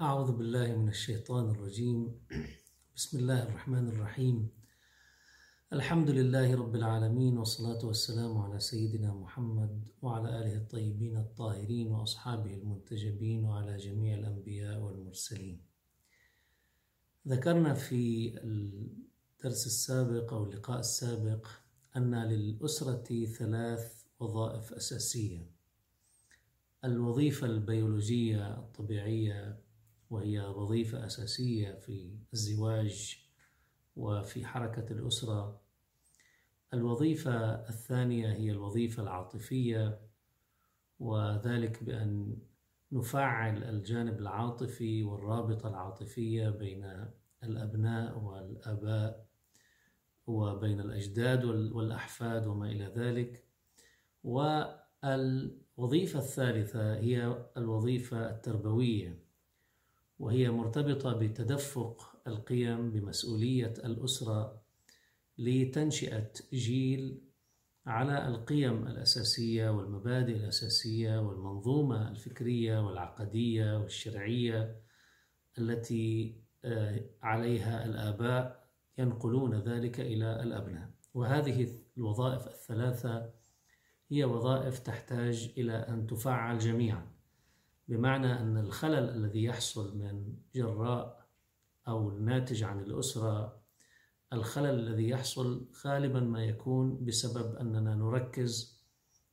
أعوذ بالله من الشيطان الرجيم. بسم الله الرحمن الرحيم. الحمد لله رب العالمين والصلاة والسلام على سيدنا محمد وعلى آله الطيبين الطاهرين وأصحابه المنتجبين وعلى جميع الأنبياء والمرسلين. ذكرنا في الدرس السابق أو اللقاء السابق أن للأسرة ثلاث وظائف أساسية. الوظيفة البيولوجية الطبيعية وهي وظيفة أساسية في الزواج وفي حركة الأسرة. الوظيفة الثانية هي الوظيفة العاطفية وذلك بأن نفعل الجانب العاطفي والرابطة العاطفية بين الأبناء والآباء وبين الأجداد والأحفاد وما إلى ذلك. والوظيفة الثالثة هي الوظيفة التربوية. وهي مرتبطة بتدفق القيم بمسؤولية الأسرة لتنشئة جيل على القيم الأساسية والمبادئ الأساسية والمنظومة الفكرية والعقدية والشرعية التي آه، عليها الآباء ينقلون ذلك إلى الأبناء. وهذه الوظائف الثلاثة هي وظائف تحتاج إلى أن تفعل جميعاً. بمعنى أن الخلل الذي يحصل من جراء أو الناتج عن الأسرة الخلل الذي يحصل غالبا ما يكون بسبب أننا نركز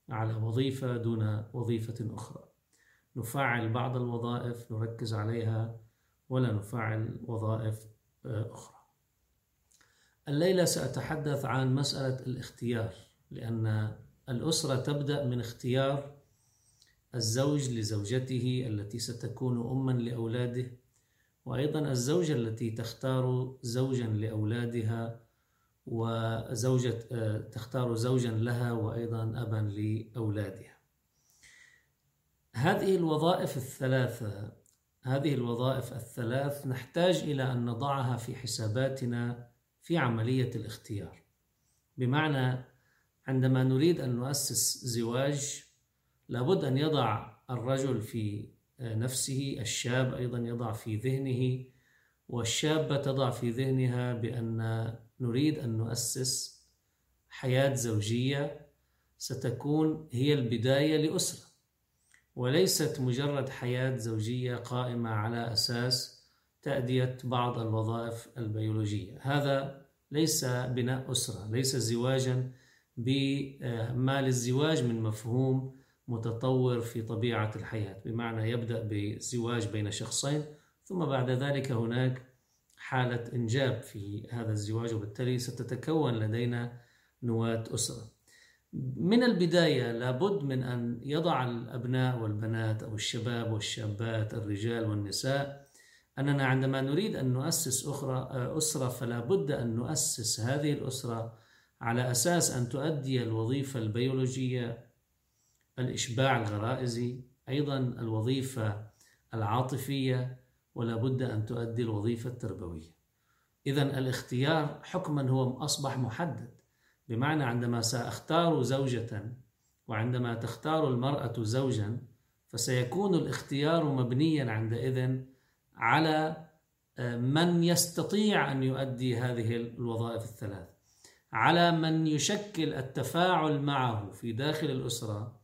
على وظيفة دون وظيفة أخرى. نفعل بعض الوظائف نركز عليها ولا نفعل وظائف آه، أخرى. الليلة سأتحدث عن مسألة الاختيار لأن الأسرة تبدأ من اختيار الزوج لزوجته التي ستكون أما لأولاده وأيضا الزوجة التي تختار زوجا لأولادها وزوجة آه، تختار زوجا لها وأيضا أبا لأولادها. هذه الوظائف الثلاثة هذه الوظائف الثلاث نحتاج إلى أن نضعها في حساباتنا في عملية الاختيار. بمعنى عندما نريد أن نؤسس زواج لابد أن يضع الرجل في نفسه الشاب أيضا يضع في ذهنه والشابة تضع في ذهنها بأن نريد أن نؤسس حياة زوجية ستكون هي البداية لأسرة وليست مجرد حياة زوجية قائمة على أساس تأدية بعض الوظائف البيولوجية. هذا ليس بناء أسرة ليس زواجا بما للزواج من مفهوم متطور في طبيعة الحياة بمعنى يبدأ بزواج بين شخصين ثم بعد ذلك هناك حالة إنجاب في هذا الزواج وبالتالي ستتكون لدينا نواة أسرة. من البداية لابد من أن يضع الأبناء والبنات أو الشباب والشابات الرجال والنساء أننا عندما نريد أن نؤسس أخرى أسرة فلا بد أن نؤسس هذه الأسرة على أساس أن تؤدي الوظيفة البيولوجية الإشباع الغرائزي أيضا الوظيفة العاطفية ولا بد أن تؤدي الوظيفة التربوية. إذا الاختيار حكما هو أصبح محدد بمعنى عندما سأختار زوجة وعندما تختار المرأة زوجا فسيكون الاختيار مبنيا عندئذ على آه، من يستطيع أن يؤدي هذه الوظائف الثلاث على من يشكل التفاعل معه في داخل الأسرة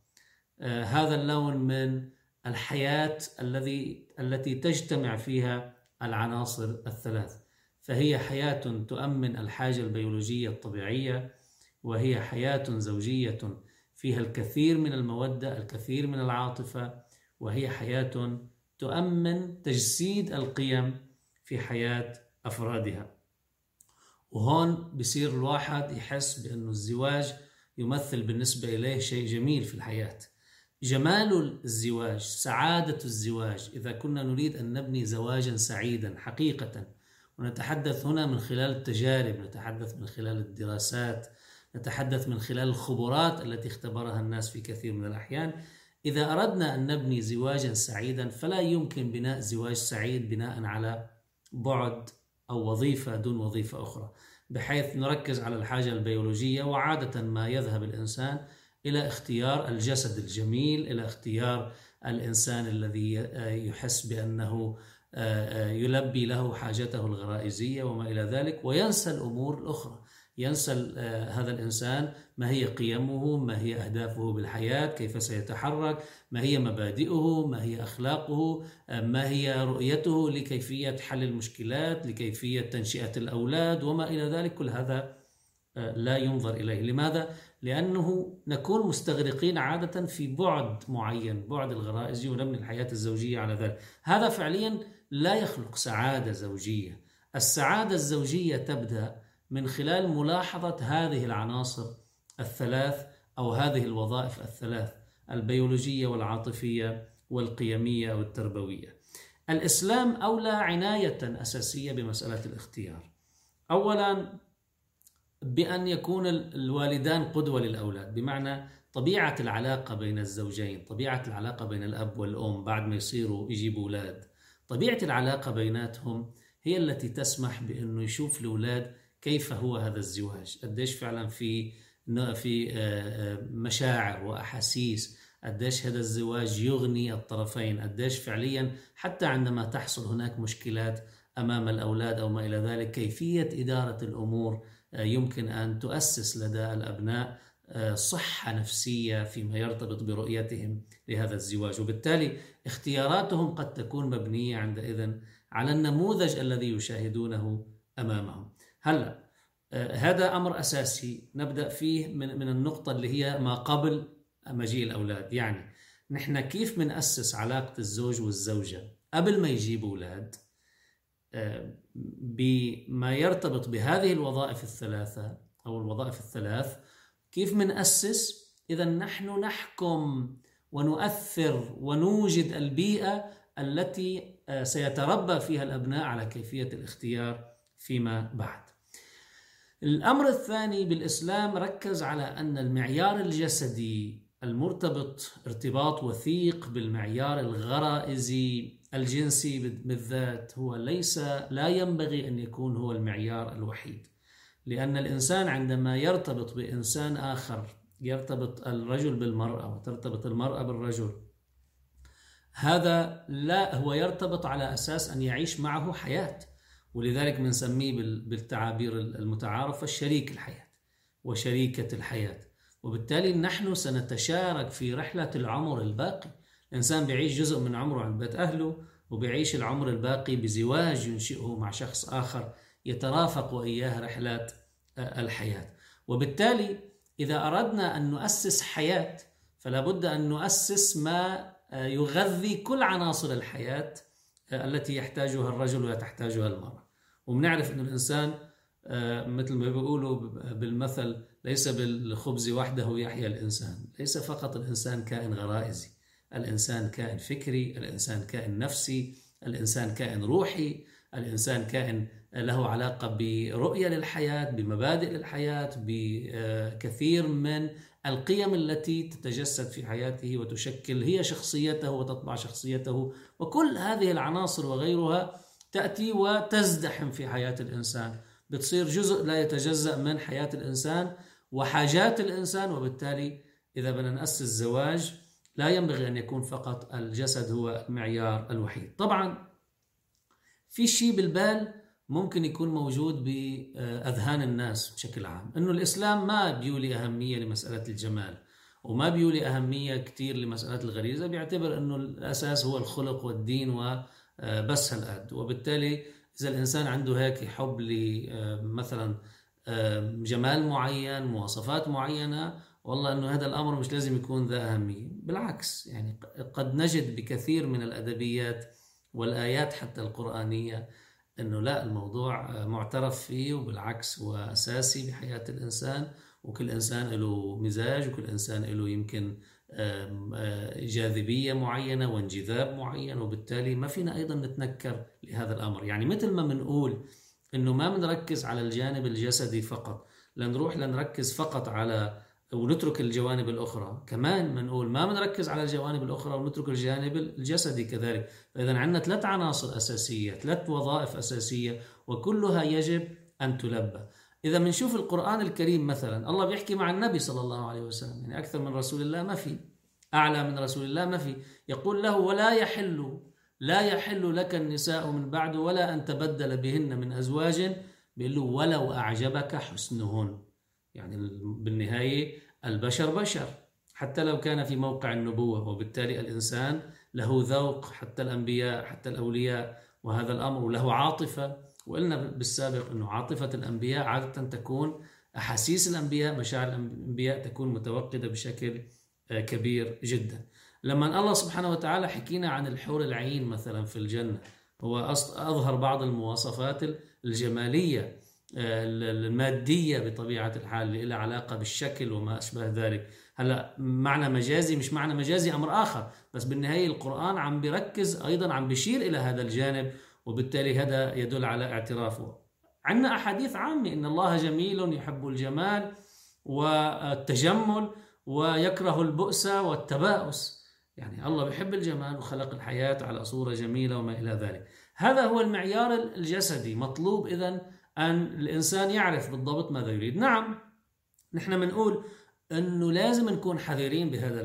هذا اللون من الحياة الذي التي تجتمع فيها العناصر الثلاث. فهي حياة تؤمن الحاجة البيولوجية الطبيعية وهي حياة زوجية فيها الكثير من المودة الكثير من العاطفة وهي حياة تؤمن تجسيد القيم في حياة أفرادها. وهون بصير الواحد يحس بأنه الزواج يمثل بالنسبة إليه شيء جميل في الحياة. جمال الزواج سعادة الزواج. إذا كنا نريد أن نبني زواجا سعيدا حقيقة ونتحدث هنا من خلال التجارب نتحدث من خلال الدراسات نتحدث من خلال الخبرات التي اختبرها الناس في كثير من الأحيان. إذا أردنا أن نبني زواجا سعيدا فلا يمكن بناء زواج سعيد بناء على بعد أو وظيفة دون وظيفة أخرى. بحيث نركز على الحاجة البيولوجية وعادة ما يذهب الإنسان إلى اختيار الجسد الجميل إلى اختيار الإنسان الذي يحس بأنه يلبي له حاجته الغرائزية وما إلى ذلك. وينسى الأمور الأخرى. ينسى هذا الإنسان ما هي قيمه ما هي أهدافه بالحياة كيف سيتحرك ما هي مبادئه ما هي أخلاقه ما هي رؤيته لكيفية حل المشكلات لكيفية تنشئة الأولاد وما إلى ذلك. كل هذا لا ينظر إليه. لماذا؟ لأنه نكون مستغرقين عادة في بعد معين بعد الغرائزي ونبني الحياة الزوجية على ذلك. هذا فعليا لا يخلق سعادة زوجية. السعادة الزوجية تبدأ من خلال ملاحظة هذه العناصر الثلاث أو هذه الوظائف الثلاث البيولوجية والعاطفية والقيمية والتربوية. الإسلام أولى عناية أساسية بمسألة الاختيار. أولا بأن يكون الوالدان قدوة للأولاد بمعنى طبيعة العلاقة بين الزوجين طبيعة العلاقة بين الأب والأم بعد ما يصيروا يجيبوا أولاد. طبيعة العلاقة بيناتهم هي التي تسمح بأنه يشوف الأولاد كيف هو هذا الزواج قديش فعلا في في مشاعر وأحاسيس قديش هذا الزواج يغني الطرفين قديش فعليا حتى عندما تحصل هناك مشكلات أمام الأولاد أو ما إلى ذلك كيفية إدارة الأمور يمكن أن تؤسس لدى الأبناء صحة نفسية فيما يرتبط برؤيتهم لهذا الزواج. وبالتالي اختياراتهم قد تكون مبنية عندئذ على النموذج الذي يشاهدونه أمامهم. هلا هذا أمر أساسي نبدأ فيه من, من النقطة اللي هي ما قبل مجيء الأولاد. يعني نحن كيف بنأسس علاقة الزوج والزوجة؟ قبل ما يجيبوا أولاد بما يرتبط بهذه الوظائف الثلاثة أو الوظائف الثلاث كيف منأسس؟ إذا نحن نحكم ونؤثر ونوجد البيئة التي سيتربى فيها الأبناء على كيفية الاختيار فيما بعد. الأمر الثاني بالإسلام ركز على أن المعيار الجسدي المرتبط ارتباط وثيق بالمعيار الغرائزي الجنسي بالذات هو ليس لا ينبغي أن يكون هو المعيار الوحيد. لأن الإنسان عندما يرتبط بإنسان آخر يرتبط الرجل بالمرأة وترتبط المرأة بالرجل هذا لا هو يرتبط على أساس أن يعيش معه حياة. ولذلك بنسميه بالتعابير المتعارفة شريك الحياة وشريكة الحياة. وبالتالي نحن سنتشارك في رحلة العمر الباقي. الإنسان بيعيش جزء من عمره عند بيت أهله وبيعيش العمر الباقي بزواج ينشئه مع شخص آخر يترافق وإياه رحلات آه، الحياة. وبالتالي إذا أردنا أن نؤسس حياة فلا بد أن نؤسس ما آه، يغذي كل عناصر الحياة آه، التي يحتاجها الرجل وتحتاجها المرأة. وبنعرف أن الإنسان مثل ما بيقولوا بالمثل ليس بالخبز وحده يحيا الإنسان ليس فقط الإنسان كائن غرائزي. الإنسان كائن فكري الإنسان كائن نفسي الإنسان كائن روحي الإنسان كائن له علاقة برؤية للحياة بمبادئ للحياة بكثير من القيم التي تتجسد في حياته وتشكل هي شخصيته وتطبع شخصيته. وكل هذه العناصر وغيرها تأتي وتزدحم في حياة الإنسان. بتصير جزء لا يتجزأ من حياة الإنسان وحاجات الإنسان وبالتالي إذا بدنا نأسس زواج لا ينبغي أن يكون فقط الجسد هو المعيار الوحيد. طبعا في شيء بالبال ممكن يكون موجود بأذهان الناس بشكل عام أنه الإسلام ما بيولي أهمية لمسألة الجمال وما بيولي أهمية كثير لمسألة الغريزة بيعتبر أنه الأساس هو الخلق والدين وبس هالقد. وبالتالي إذا الإنسان عنده هيك حب لمثلا جمال معين مواصفات معينة والله إنه هذا الأمر مش لازم يكون ذا أهمية. بالعكس يعني قد نجد بكثير من الأدبيات والآيات حتى القرآنية إنه لا الموضوع معترف فيه وبالعكس هو أساسي بحياة الإنسان وكل إنسان له مزاج وكل إنسان له يمكن جاذبية معينة وانجذاب معين وبالتالي ما فينا أيضا نتنكر لهذا الأمر. يعني مثل ما بنقول إنه ما بنركز على الجانب الجسدي فقط لنروح لنركز فقط على ونترك الجوانب الأخرى. كمان بنقول ما بنركز على الجوانب الأخرى ونترك الجانب الجسدي كذلك. فإذا عندنا ثلاث عناصر أساسية ثلاث وظائف أساسية وكلها يجب أن تلبى. إذا بنشوف القرآن الكريم مثلا الله بيحكي مع النبي صلى الله عليه وسلم يعني أكثر من رسول الله ما في أعلى من رسول الله ما في. يقول له ولا يحل لا يحل لك النساء من بعد ولا أن تبدل بهن من أزواج. بيقول له ولو أعجبك حسنهن. يعني بالنهاية البشر بشر حتى لو كان في موقع النبوة وبالتالي الإنسان له ذوق حتى الأنبياء حتى الأولياء وهذا الأمر له عاطفة. وقلنا بالسابق أنه عاطفة الأنبياء عادة تكون أحاسيس الأنبياء مشاعر الأنبياء تكون متوقدة بشكل آه، كبير جدا. لما الله سبحانه وتعالى حكينا عن الحور العين مثلا في الجنة هو أظهر بعض المواصفات الجمالية. المادية بطبيعة الحال اللي لها علاقة بالشكل وما أشبه ذلك. هلأ معنى مجازي مش معنى مجازي أمر آخر بس بالنهاية القرآن عم بيركز أيضا عم بيشير إلى هذا الجانب وبالتالي هذا يدل على اعترافه. عندنا أحاديث عامة إن الله جميل يحب الجمال والتجمل ويكره البؤس والتباؤس. يعني الله بيحب الجمال وخلق الحياة على صورة جميلة وما إلى ذلك. هذا هو المعيار الجسدي مطلوب إذا أن الإنسان يعرف بالضبط ماذا يريد. نعم نحن بنقول أنه لازم نكون حذرين بهذا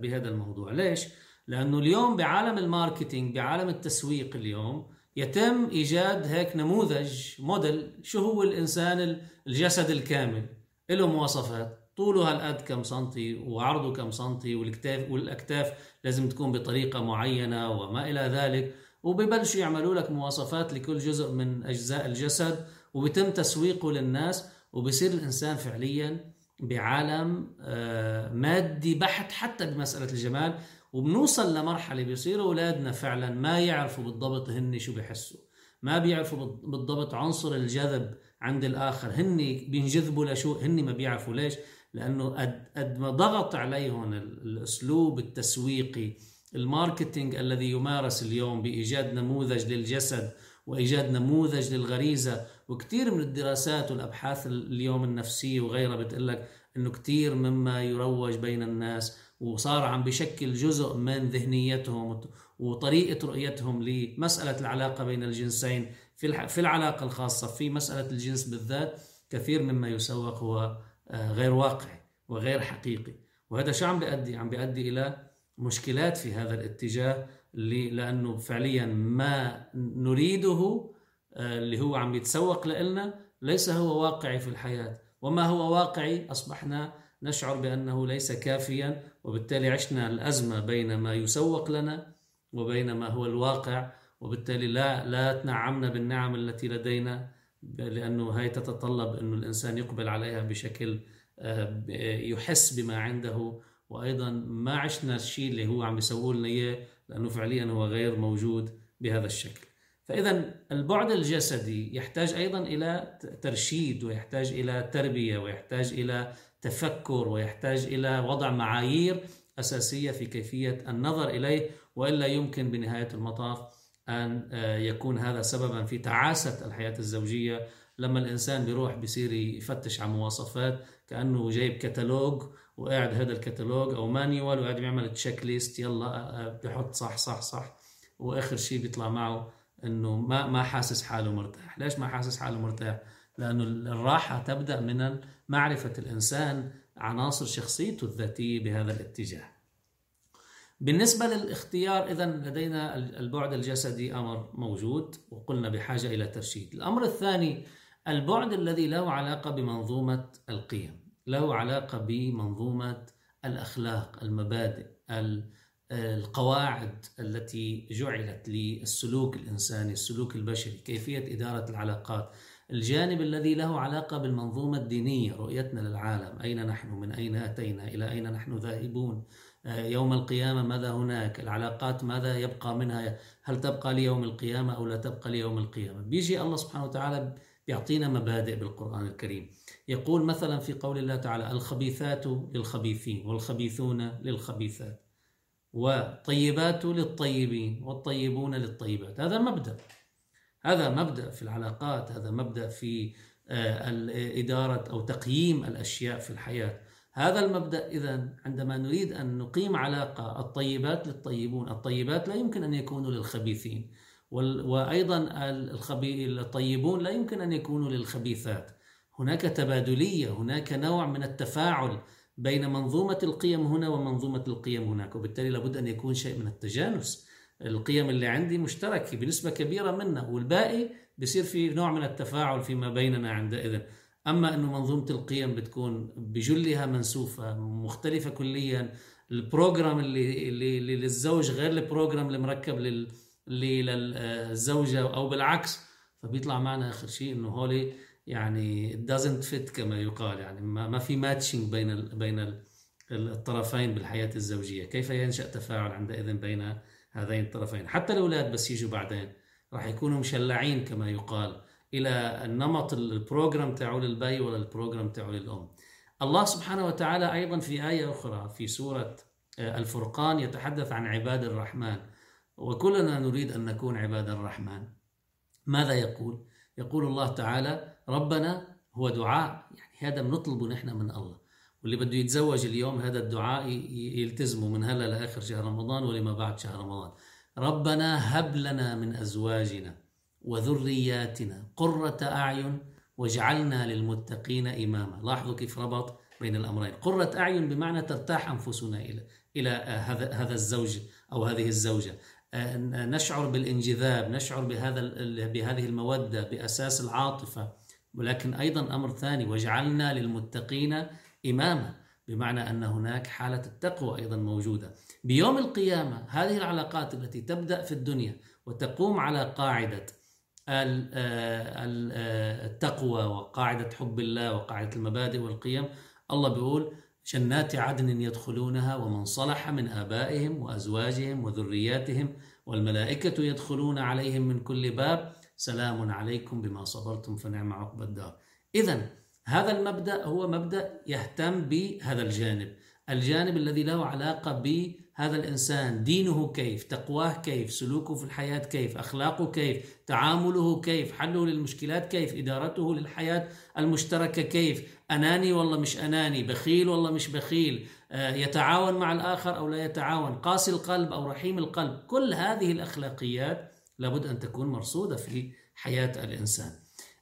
بهذا الموضوع. ليش؟ لأنه اليوم بعالم ال marketing بعالم التسويق اليوم يتم إيجاد هيك نموذج موديل شو هو الإنسان الجسد الكامل. له مواصفات طوله هالقد كم سنتي وعرضه كم سنتي والكتاف والأكتاف لازم تكون بطريقة معينة وما إلى ذلك. وببلشوا يعملوا لك مواصفات لكل جزء من أجزاء الجسد وبيتم تسويقه للناس وبصير الإنسان فعليا بعالم آه، مادي بحت حتى بمسألة الجمال وبنوصل لمرحلة بيصيروا أولادنا فعلا ما يعرفوا بالضبط هن شو بيحسوا. ما بيعرفوا بالضبط عنصر الجذب عند الآخر. هن بينجذبوا لشو؟ هن ما بيعرفوا ليش؟ لأنه قد ما ضغط عليهم الأسلوب التسويقي الماركتينج الذي يمارس اليوم بإيجاد نموذج للجسد وإيجاد نموذج للغريزة وكثير من الدراسات والأبحاث اليوم النفسية وغيرها بتقول لك إنه كثير مما يروج بين الناس وصار عم بشكل جزء من ذهنيتهم وطريقة رؤيتهم لمسألة العلاقة بين الجنسين في في العلاقة الخاصة في مسألة الجنس بالذات كثير مما يسوق هو آه، غير واقعي وغير حقيقي. وهذا شو عم بيؤدي؟ عم بيؤدي إلى مشكلات في هذا الاتجاه لأنه فعليا ما نريده اللي هو عم يتسوق لنا ليس هو واقعي في الحياة. وما هو واقعي؟ أصبحنا نشعر بأنه ليس كافيا وبالتالي عشنا الأزمة بين ما يسوق لنا وبين ما هو الواقع وبالتالي لا لا تنعمنا بالنعم التي لدينا لأنه هي تتطلب إنه الإنسان يقبل عليها بشكل آه، يحس بما عنده. وأيضا ما عشنا الشيء اللي هو عم يسووا لنا إياه لأنه فعليا هو غير موجود بهذا الشكل. فاذا البعد الجسدي يحتاج أيضا إلى ترشيد ويحتاج إلى تربية ويحتاج إلى تفكر ويحتاج إلى وضع معايير أساسية في كيفية النظر إليه وإلا يمكن بنهاية المطاف أن آه، يكون هذا سببا في تعاسة الحياة الزوجية. لما الإنسان بيروح بيصير يفتش على مواصفات كأنه جايب كتالوج وقاعد هذا الكتالوج أو manual وقاعد بيعمل checklist يلا آه، آه، بحط صح صح صح وآخر شيء بيطلع معه. إنه ما ما حاسس حاله مرتاح. ليش ما حاسس حاله مرتاح؟ لأنه الراحة تبدأ من معرفة الإنسان عناصر شخصيته الذاتية بهذا الاتجاه. بالنسبة للاختيار إذا لدينا البعد الجسدي أمر موجود وقلنا بحاجة إلى ترشيد. الأمر الثاني البعد الذي له علاقة بمنظومة القيم له علاقة بمنظومة الأخلاق المبادئ القواعد التي جعلت للسلوك الإنساني السلوك البشري كيفية إدارة العلاقات. الجانب الذي له علاقة بالمنظومة الدينية رؤيتنا للعالم أين نحن من أين أتينا إلى أين نحن ذاهبون؟ آه، يوم القيامة ماذا هناك؟ العلاقات ماذا يبقى منها؟ هل تبقى ليوم القيامة أو لا تبقى ليوم القيامة؟ بيجي الله سبحانه وتعالى بيعطينا مبادئ بالقرآن الكريم. يقول مثلا في قول الله تعالى الخبيثات للخبيثين والخبيثون للخبيثات. والطيبات للطيبين والطيبون للطيبات. هذا مبدأ. هذا مبدأ في العلاقات هذا مبدأ في آه، إدارة أو تقييم الأشياء في الحياة. هذا المبدأ إذا عندما نريد أن نقيم علاقة الطيبات للطيبون الطيبات لا يمكن أن يكونوا للخبيثين وأيضا الطيبون لا يمكن أن يكونوا للخبيثات. هناك تبادلية هناك نوع من التفاعل بين منظومة القيم هنا ومنظومة القيم هناك وبالتالي لابد أن يكون شيء من التجانس. القيم اللي عندي مشتركة بنسبة كبيرة منها والباقي بصير في نوع من التفاعل فيما بيننا عندئذ. أما أنه منظومة القيم بتكون بجلها منسوفة مختلفة كليا ال program اللي, اللي, اللي للزوج غير ال program اللي مركب لل للزوجة أو بالعكس فبيطلع معنا آخر شيء أنه هولي يعني doesn't fit كما يقال يعني ما في matching بين بين الطرفين بالحياة الزوجية. كيف ينشأ تفاعل عندئذ بين هذين الطرفين؟ حتى الأولاد بس يجوا بعدين راح يكونوا مشلعين كما يقال إلى النمط ال program تاعو للبي ولا ال program تاعو للأم. الله سبحانه وتعالى أيضا في آية أخرى في سورة آه، الفرقان يتحدث عن عباد الرحمن. وكلنا نريد أن نكون عباد الرحمن. ماذا يقول؟ يقول الله تعالى ربنا هو دعاء. يعني هذا بنطلبه نحن من الله. واللي بده يتزوج اليوم هذا الدعاء يلتزمه من هلا لآخر شهر رمضان ولما بعد شهر رمضان. ربنا هب لنا من أزواجنا وذرياتنا قرة أعين واجعلنا للمتقين إماما. لاحظوا كيف ربط بين الأمرين. قرة أعين بمعنى ترتاح أنفسنا إلى إلى هذا هذا الزوج أو هذه الزوجة. نشعر بالانجذاب نشعر بهذا بهذه المودة بأساس العاطفة. ولكن أيضا أمر ثاني واجعلنا للمتقين إماما بمعنى أن هناك حالة التقوى أيضا موجودة. بيوم القيامة هذه العلاقات التي تبدأ في الدنيا وتقوم على قاعدة التقوى وقاعدة حب الله وقاعدة المبادئ والقيم الله بيقول جنات عدن يدخلونها ومن صلح من آبائهم وأزواجهم وذرياتهم والملائكة يدخلون عليهم من كل باب سلام عليكم بما صبرتم فنعم عقب الدار. إذا هذا المبدأ هو مبدأ يهتم بهذا الجانب. الجانب الذي له علاقة بهذا الإنسان دينه كيف تقواه كيف سلوكه في الحياة كيف أخلاقه كيف تعامله كيف حله للمشكلات كيف إدارته للحياة المشتركة كيف أناني والله مش أناني بخيل والله مش بخيل آه، يتعاون مع الآخر أو لا يتعاون قاسي القلب أو رحيم القلب كل هذه الأخلاقيات لابد أن تكون مرصودة في حياة الإنسان.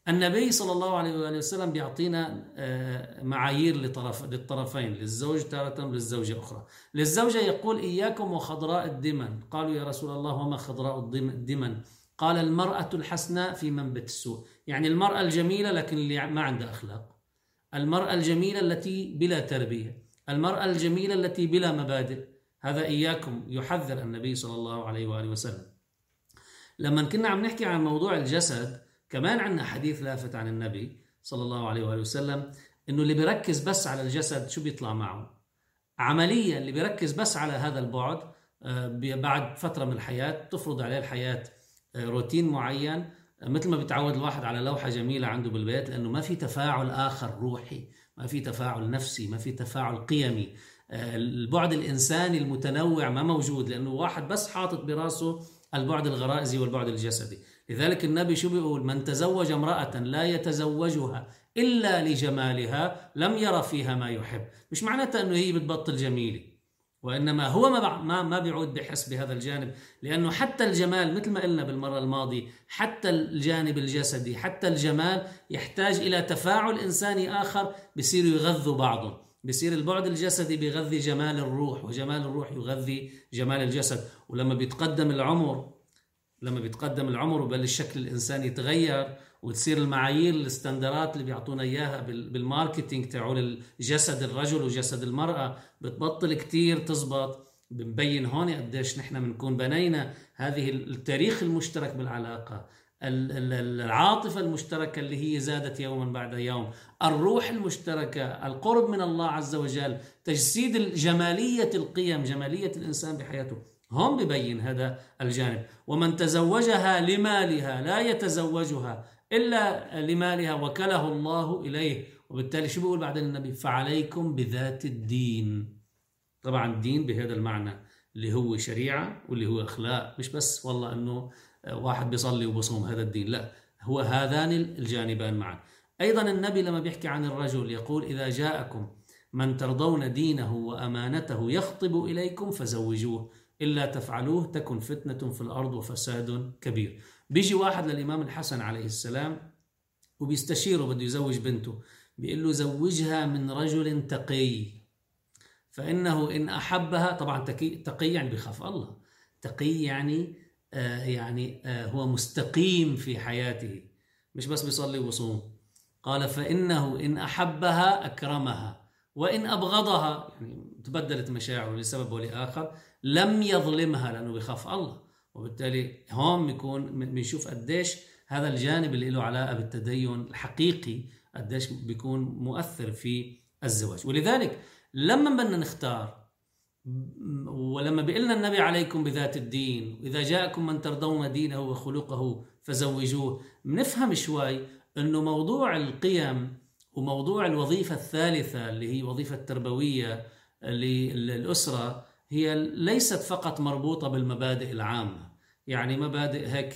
النبي صلى الله عليه وآله وسلم بيعطينا آه، معايير لطرف للطرفين للزوج تارة وللزوجة أخرى. للزوجة يقول إياكم وخضراء الدمن. قالوا يا رسول الله وما خضراء الدمن؟ قال المرأة الحسناء في منبت السوء. يعني المرأة الجميلة لكن اللي ما عندها أخلاق. المرأة الجميلة التي بلا تربية. المرأة الجميلة التي بلا مبادئ. هذا إياكم يحذر النبي صلى الله عليه وآله وسلم. لما كنا عم نحكي عن موضوع الجسد كمان عندنا حديث لافت عن النبي صلى الله عليه وآله وسلم إنه اللي بيركز بس على الجسد شو بيطلع معه؟ عمليا اللي بيركز بس على هذا البعد آه، بعد فترة من الحياة تفرض عليه الحياة آه، روتين معين آه، مثل ما بيتعود الواحد على لوحة جميلة عنده بالبيت لأنه ما في تفاعل آخر روحي ما في تفاعل نفسي ما في تفاعل قيمي. البعد الإنساني المتنوع ما موجود لأنه واحد بس حاطط براسه البعد الغرائزي والبعد الجسدي. لذلك النبي شو بيقول؟ من تزوج امرأة لا يتزوجها إلا لجمالها لم يرى فيها ما يحب. مش معناتها أنه هي بتبطل جميلة وإنما هو ما ما ما بيعود بحس بهذا الجانب لأنه حتى الجمال مثل ما قلنا بالمرة الماضية حتى الجانب الجسدي حتى الجمال يحتاج إلى تفاعل إنساني آخر بصير يغذوا بعضهم. بصير البعد الجسدي بيغذي جمال الروح وجمال الروح يغذي جمال الجسد. ولما بيتقدم العمر لما بيتقدم العمر وبلش شكل الإنسان يتغير وتصير المعايير ال standard ات اللي بيعطونا إياها بال marketing تاعول الجسد الرجل وجسد المرأة بتبطل كتير تزبط. بنبين هون قديش نحن بنكون بنينا هذه التاريخ المشترك بالعلاقة. العاطفة المشتركة اللي هي زادت يوما بعد يوم. الروح المشتركة القرب من الله عز وجل تجسيد جمالية القيم جمالية الإنسان بحياته. هم ببين هذا الجانب. ومن تزوجها لمالها لا يتزوجها إلا لمالها وكله الله إليه. وبالتالي شو بيقول بعدين النبي؟ فعليكم بذات الدين. طبعا الدين بهذا المعنى اللي هو شريعة واللي هو أخلاق. مش بس والله أنه واحد بيصلي وبصوم هذا الدين. لا هو هذان الجانبان معا. أيضا النبي لما بيحكي عن الرجل يقول إذا جاءكم من ترضون دينه وأمانته يخطب إليكم فزوجوه إلا تفعلوه تكن فتنة في الأرض وفساد كبير. بيجي واحد للإمام الحسن عليه السلام وبيستشيره بده يزوج بنته بيقول له زوجها من رجل تقي. فإنه إن أحبها طبعا تقي, تقي يعني بخاف الله. تقي يعني يعني آه هو مستقيم في حياته. مش بس بيصلي ويصوم قال فإنه إن أحبها أكرمها وإن أبغضها يعني تبدلت مشاعره لسبب ولآخر لم يظلمها لأنه بيخاف الله. وبالتالي هون بيكون بنشوف قديش هذا الجانب اللي له علاقة بالتدين الحقيقي قديش بيكون مؤثر في الزواج. ولذلك لما بدنا نختار ولما بيقلنا النبي عليكم بذات الدين وإذا جاءكم من ترضون دينه وخلقه فزوجوه. بنفهم شوي أنه موضوع القيم وموضوع الوظيفة الثالثة اللي هي وظيفة تربوية للأسرة هي ليست فقط مربوطة بالمبادئ العامة. يعني مبادئ هيك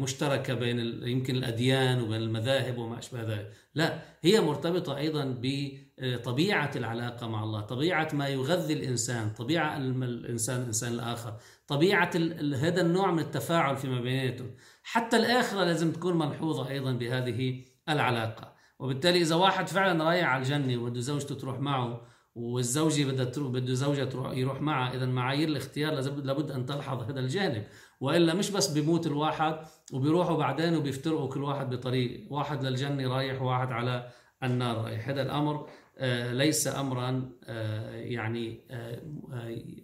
مشتركة بين يمكن الأديان وبين المذاهب وما أشبه ذلك. لا هي مرتبطة أيضا بطبيعة العلاقة مع الله طبيعة ما يغذي الإنسان طبيعة الإنسان الإنسان الآخر طبيعة هذا النوع من التفاعل فيما بيناتهم. حتى الآخرة لازم تكون ملحوظة أيضا بهذه العلاقة. وبالتالي إذا واحد فعلا رايح على الجنة وبده زوجته تروح معه والزوجة بدها تروح بده زوجها يروح معها إذا معايير الاختيار لابد أن تلحظ هذا الجانب. وإلا مش بس بيموت الواحد وبيروحوا بعدين وبيفترقوا كل واحد بطريق. واحد للجنة رايح وواحد على النار رايح. هذا الأمر آه، ليس امرا آه، يعني آه،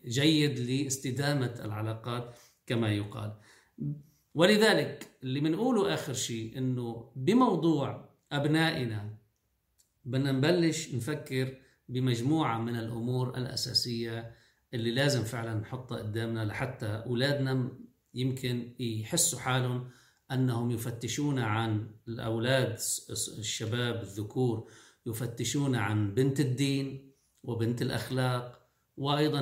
جيد لاستدامة العلاقات كما يقال. ولذلك اللي بنقوله آخر شيء إنه بموضوع أبنائنا بدنا نبلش نفكر بمجموعة من الأمور الأساسية اللي لازم فعلا نحطها قدامنا لحتى أولادنا يمكن يحسوا حالهم أنهم يفتشون عن الأولاد الشباب الذكور يفتشون عن بنت الدين وبنت الأخلاق وأيضا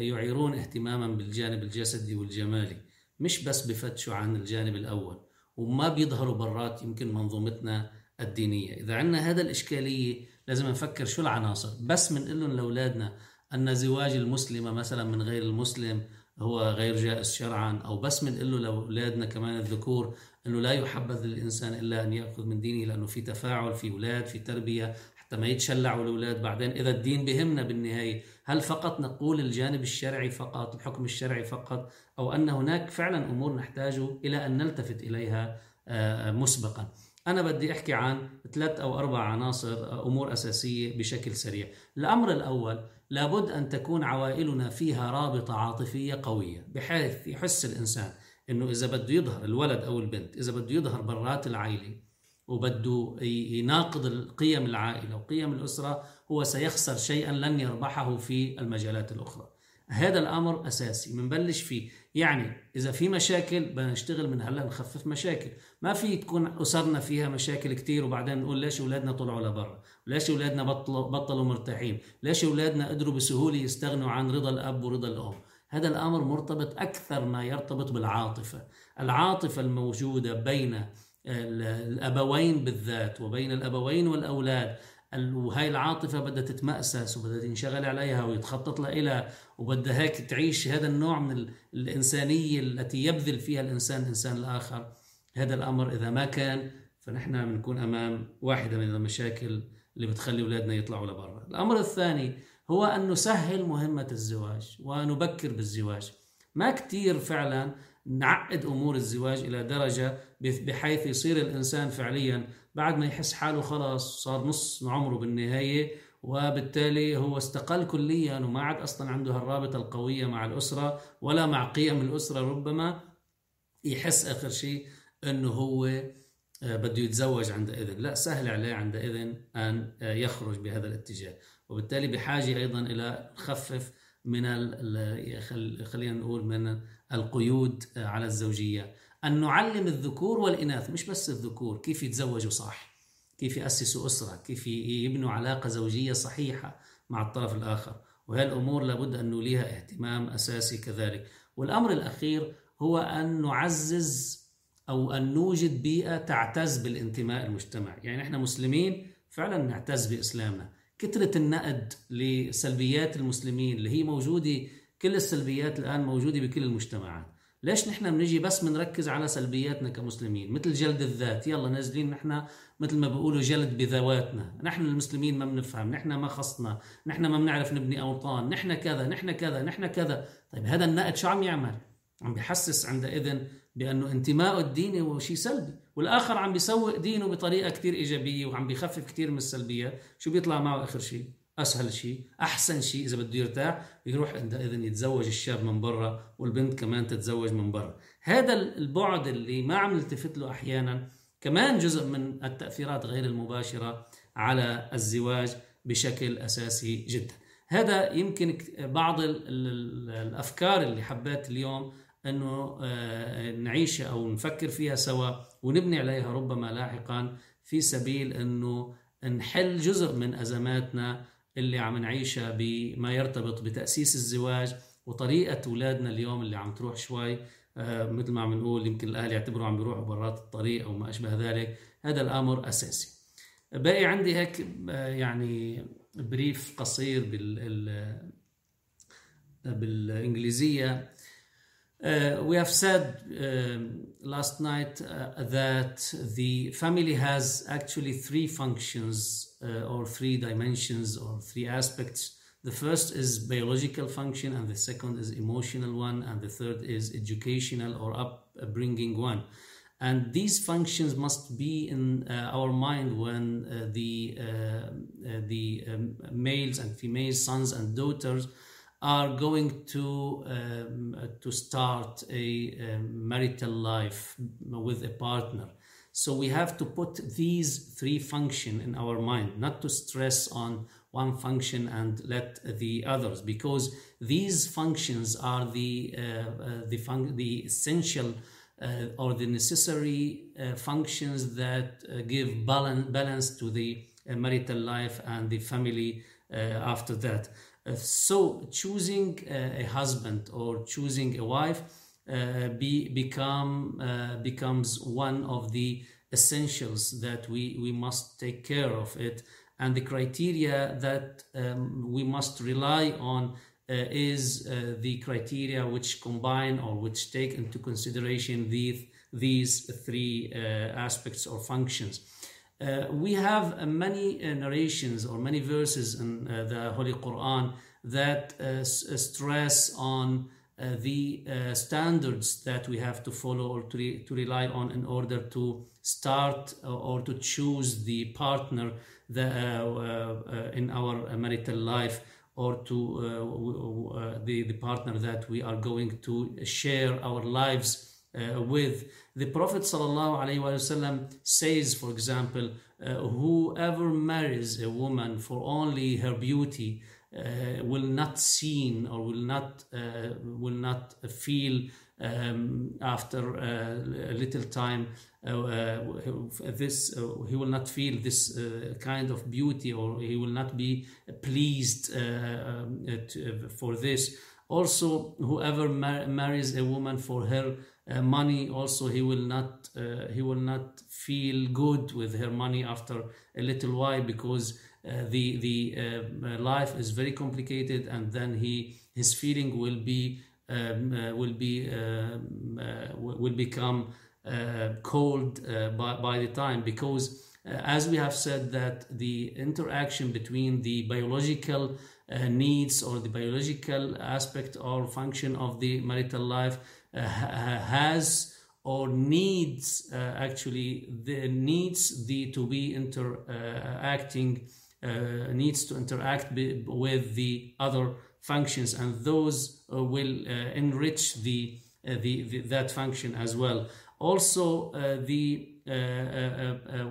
يعيرون اهتماما بالجانب الجسدي والجمالي مش بس بفتشوا عن الجانب الأول وما بيظهروا برات يمكن منظومتنا الدينية. إذا عندنا هذا الإشكالية لازم نفكر شو العناصر. بس بنقول لهم لأولادنا أن زواج المسلمة مثلا من غير المسلم هو غير جائز شرعا أو بس بنقول له لاولادنا كمان الذكور إنه لا يحبذ للإنسان إلا أن يأخذ من دينه لأنه في تفاعل في أولاد في تربية حتى ما يتشلعوا الاولاد بعدين إذا الدين بهمنا بالنهاية هل فقط نقول الجانب الشرعي فقط الحكم الشرعي فقط أو أن هناك فعلا أمور نحتاج إلى أن نلتفت إليها آه، مسبقا؟ أنا بدي أحكي عن ثلاث أو أربع عناصر أمور أساسية بشكل سريع. الأمر الأول لابد أن تكون عوائلنا فيها رابطة عاطفية قوية بحيث يحس الإنسان أنه إذا بده يظهر الولد أو البنت إذا بده يظهر برات العائلة وبده يناقض القيم العائلة وقيم الأسرة هو سيخسر شيئا لن يربحه في المجالات الأخرى. هذا الأمر أساسي بنبلش فيه. يعني إذا في مشاكل بدنا نشتغل من هلا نخفف مشاكل. ما في تكون أسرنا فيها مشاكل كتير وبعدين نقول ليش أولادنا طلعوا لبرا؟ ليش أولادنا بطلوا, بطلوا مرتاحين؟ ليش أولادنا قدروا بسهولة يستغنوا عن رضا الأب ورضا الأم؟ هذا الأمر مرتبط أكثر ما يرتبط بالعاطفة. العاطفة الموجودة بين الأبوين بالذات وبين الأبوين والأولاد وهاي العاطفة بدها تتمأسس وبدها تنشغل عليها ويتخطط لها وبدها هيك تعيش هذا النوع من الإنسانية التي يبذل فيها الإنسان الإنسان الآخر. هذا الأمر إذا ما كان فنحن بنكون أمام واحدة من المشاكل اللي بتخلي أولادنا يطلعوا لبرا. الأمر الثاني هو أن نسهل مهمة الزواج ونبكر بالزواج. ما كتير فعلا نعقد أمور الزواج إلى درجة بحيث يصير الإنسان فعليا بعد ما يحس حاله خلاص صار نص عمره بالنهاية وبالتالي هو استقل كليا وما عاد أصلا عنده الرابطه القوية مع الأسرة ولا مع قيم الأسرة ربما يحس آخر شيء إنه هو آه، بده يتزوج عندئذ لا سهل عليه عندئذ أن آه، يخرج بهذا الاتجاه. وبالتالي بحاجة أيضا إلى نخفف من خلينا نقول من القيود آه، على الزوجية. أن نعلم الذكور والإناث مش بس الذكور كيف يتزوجوا صح كيف يأسسوا أسرة كيف يبنوا علاقة زوجية صحيحة مع الطرف الآخر. وهي الأمور لابد أن نوليها اهتمام أساسي كذلك. والأمر الأخير هو أن نعزز أو أن نوجد بيئة تعتز بالانتماء المجتمعي. يعني إحنا مسلمين فعلا نعتز بإسلامنا. كثرة النقد لسلبيات المسلمين اللي هي موجودة كل السلبيات الآن موجودة بكل المجتمعات. ليش نحن بنجي بس بنركز على سلبياتنا كمسلمين؟ مثل جلد الذات. يلا نازلين نحن مثل ما بيقولوا جلد بذواتنا. نحن المسلمين ما بنفهم. نحن ما خصنا. نحن ما بنعرف نبني أوطان. نحن كذا. نحن كذا. نحن كذا. طيب هذا النقد شو عم يعمل؟ عم بيحسس عندئذ بأنه انتمائه الديني هو شيء سلبي. والآخر عم بيسوق دينه بطريقة كتير إيجابية وعم بيخفف كتير من السلبيات. شو بيطلع معه آخر شيء؟ أسهل شيء أحسن شيء إذا بده يرتاح يروح عندئذ يتزوج الشاب من برا والبنت كمان تتزوج من برا. هذا البعد اللي ما عم نلتفت له أحيانا كمان جزء من التأثيرات غير المباشرة على الزواج بشكل أساسي جدا. هذا يمكن بعض الأفكار اللي حبيت اليوم إنه آه، نعيشها أو نفكر فيها سوا ونبني عليها ربما لاحقا في سبيل إنه نحل جزء من أزماتنا اللي عم نعيشها بما يرتبط بتأسيس الزواج وطريقة أولادنا اليوم اللي عم تروح شوي آه، مثل ما عم نقول يمكن الأهل يعتبروا عم بيروحوا برات الطريق أو ما أشبه ذلك. هذا الأمر أساسي. باقي عندي هيك آه، يعني بريف قصير بال بالإنجليزية. Uh, we have said um, last night uh, that the family has actually three functions uh, or three dimensions or three aspects. The first is biological function, and the second is emotional one, and the third is educational or upbringing one. And these functions must be in uh, our mind when uh, the uh, the um, males and females, sons and daughters are going to um, to start a, a marital life with a partner so we have to put these three function in our mind, not to stress on one function and let the others, because these functions are the uh, uh, the fun- the essential uh, or the necessary uh, functions that uh, give balance balance to the uh, marital life and the family after that. So choosing a husband or choosing a wife uh, be, become uh, becomes one of the essentials that we, we must take care of it and the criteria that um, we must rely on uh, is uh, the criteria which combine or which take into consideration these, these three uh, aspects or functions. Uh, we have many narrations or many verses in the Holy Quran that stress on uh, the uh, standards that we have to follow or to, re- to rely on in order to start uh, or to choose the partner in our marital life or to uh, the, the partner that we are going to share our lives uh, with. The Prophet ﷺ says, for example, uh, whoever marries a woman for only her beauty uh, will not seen or will not uh, will not feel um, after uh, a little time uh, this he will not feel this kind of beauty or he will not be pleased um, to, for this also whoever mar- marries a woman for her money also he will not he will not feel good with her money after a little while because uh, the the uh, life is very complicated, and then he his feeling will be um, uh, will be um, will become cold by by the time because. as we have said that the interaction between the biological uh, needs or the biological aspect or function of the marital life uh, has or needs uh, actually the needs the to be interacting uh, needs to interact with the other functions and those uh, will uh, enrich the, the, the, that function as well. Also the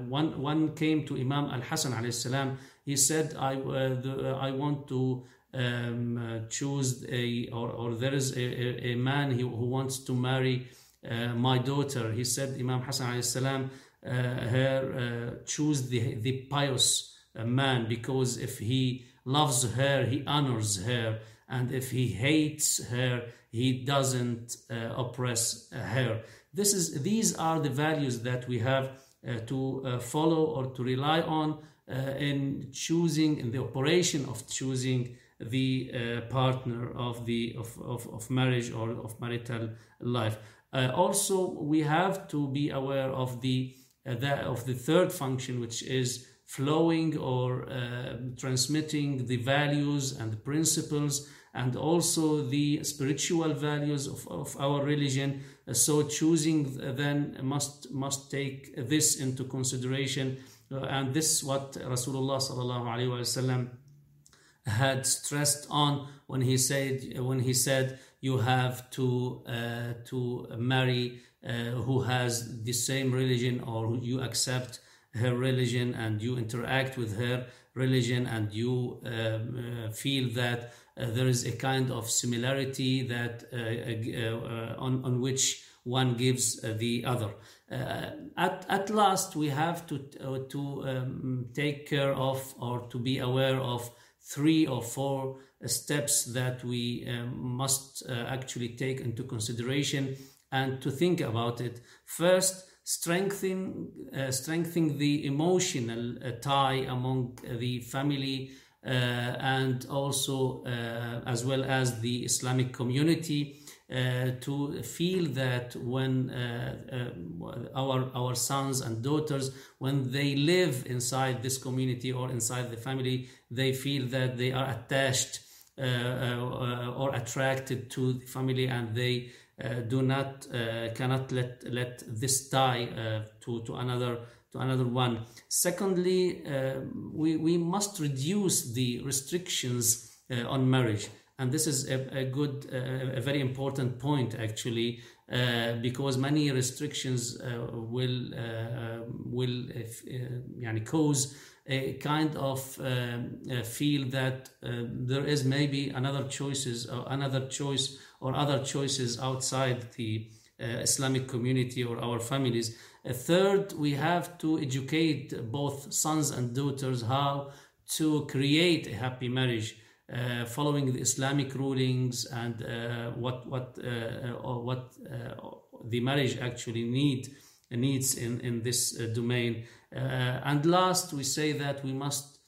one one came to Imam Al Hassan alayhi salam. He said I the, I want to um, uh, choose a or, or there is a, a, man who, who wants to marry uh, my daughter he said Imam Hassan salam uh, her choose the the pious man because if he loves her, he honors her, and if he hates her, he doesn't uh, oppress her. This is these are the values that we have uh, to uh, follow or to rely on uh, in choosing in the operation of choosing the uh, partner of the of, of, of marriage or of marital life. Uh, also, we have to be aware of the, the of the third function, which is flowing or uh, transmitting the values and the principles and also the spiritual values of, of our religion. So choosing then must must take this into consideration, uh, and this is what Rasulullah sallallahu alaihi wasallam had stressed on when he said when he said you have to uh, to marry uh, who has the same religion or you accept her religion and you interact with her religion and you um, uh, feel that uh, there is a kind of similarity that uh, uh, on, on which one gives the other. at, at last, we have to, to um, take care of or to be aware of three or four steps that we um, must uh, actually take into consideration and to think about it. First, strengthen, uh, strengthening the emotional uh, tie among the family uh, and also uh, as well as the Islamic community. Uh, to feel that when uh, uh, our our sons and daughters when they live inside this community or inside the family they feel that they are attached uh, uh, or attracted to the family and they uh, do not cannot let let this tie to to another to another one. Secondly we we must reduce the restrictions on marriage and this is a, a good uh, a very important point actually uh, because many restrictions uh, will uh, will uh, cause a kind of um, feel that there is maybe another choices or another choice or other choices outside the Islamic community or our families. A third, we have to educate both sons and daughters how to create a happy marriage uh, following the Islamic rulings and uh, what what uh, or what the marriage actually need needs in in this domain. and last, we say that we must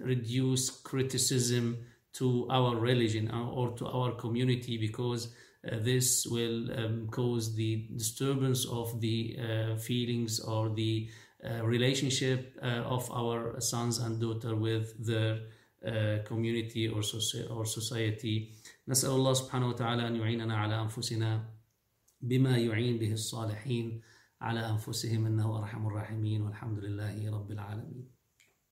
reduce criticism to our religion or to our community because uh, this will um, cause the disturbance of the uh, feelings or the uh, relationship of our sons and daughter with their community or, or society. نسأل الله سبحانه وتعالى أن يعيننا على أنفسنا بما يعين به الصالحين على أنفسهم إنه أرحم الراحمين والحمد لله رب العالمين.